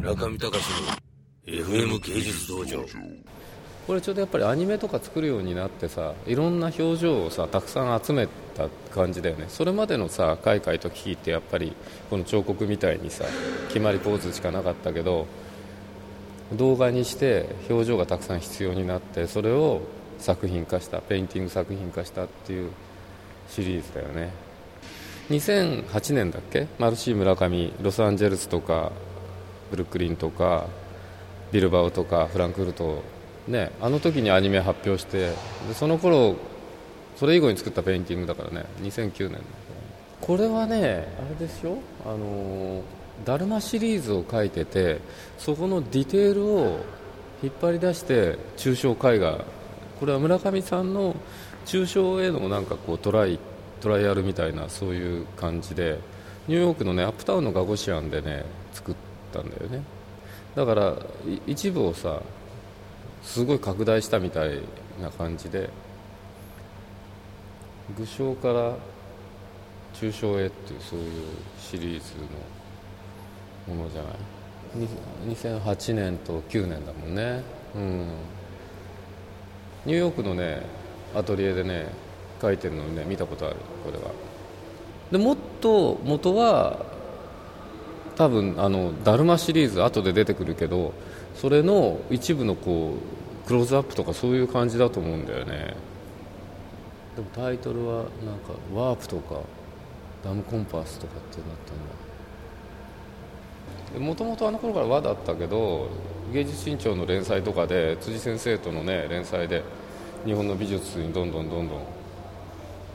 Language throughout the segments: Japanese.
村上隆の FM 芸術道場。これちょうどやっぱりアニメとか作るようになってさいろんな表情をさたくさん集めた感じだよね。それまでのさカイカイとキキってやっぱりこの彫刻みたいにさ決まりポーズしかなかったけど動画にして表情がたくさん必要になってそれを作品化したペインティング作品化したっていうシリーズだよね。2008年だっけ？マルシー村上ロサンゼルスとかブルックリンとかビルバオとかフランクフルトねあの時にアニメ発表してでその頃それ以後に作ったペインティングだからね2009年。これはねあれですよ。あのダルマシリーズを書いててそこのディテールを引っ張り出して抽象絵画。これは村上さんの抽象へのなんかこうトライトライアルみたいなそういう感じでニューヨークのねアップタウンのガゴシアンでね作ったんだよね。だから一部をさすごい拡大したみたいな感じで具象から抽象へっていうそういうシリーズのものじゃない？2008年と9年だもんね。うん。ニューヨークのねアトリエでね書いてるのね見たことあるこれは。でもっと元は多分あのダルマシリーズ後で出てくるけどそれの一部のこうクローズアップとかそういう感じだと思うんだよね。でもタイトルはなんかワープとかダムコンパスとかってなったんだ。もともとあの頃から和だったけど芸術新潮の連載とかで辻先生とのね連載で日本の美術にどんどんどんどん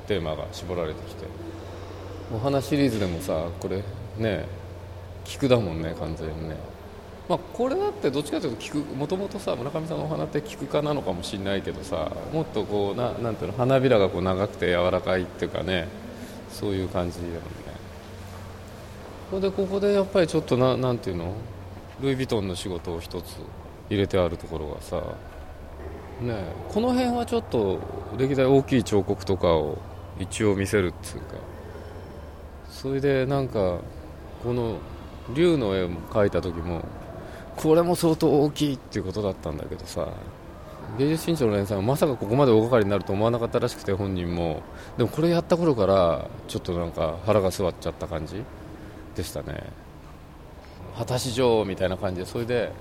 テーマが絞られてきて。お花シリーズでもさこれね菊だもんね完全にね。まあこれだってどっちかというと菊もともとさ村上さんのお花って菊科なのかもしれないけどさもっとこうななんていうの花びらがこう長くて柔らかいっていうかねそういう感じだもんね。それでここでやっぱりちょっとななんていうのルイ・ヴィトンの仕事を一つ入れてあるところがさねこの辺はちょっと歴代大きい彫刻とかを一応見せるっていうかそれでなんかこの竜の絵を描いた時もこれも相当大きいっていうことだったんだけどさ芸術新潮の連載はまさかここまで大掛かりになると思わなかったらしくて本人もでもこれやった頃からちょっとなんか腹が据わっちゃった感じでしたね。果たし状みたいな感じでそれで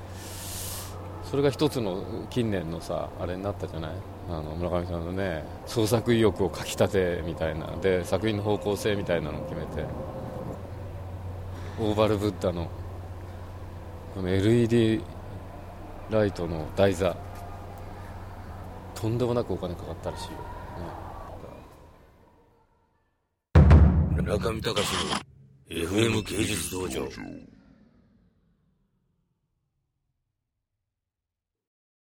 それが一つの近年のさあれになったじゃない？あの村上さんのね創作意欲をかきたてみたいなで作品の方向性みたいなのを決めて。オーバルブッダのこの LED ライトの台座。とんでもなくお金かかったらしいよ、ね、村上隆の FM 芸術道場。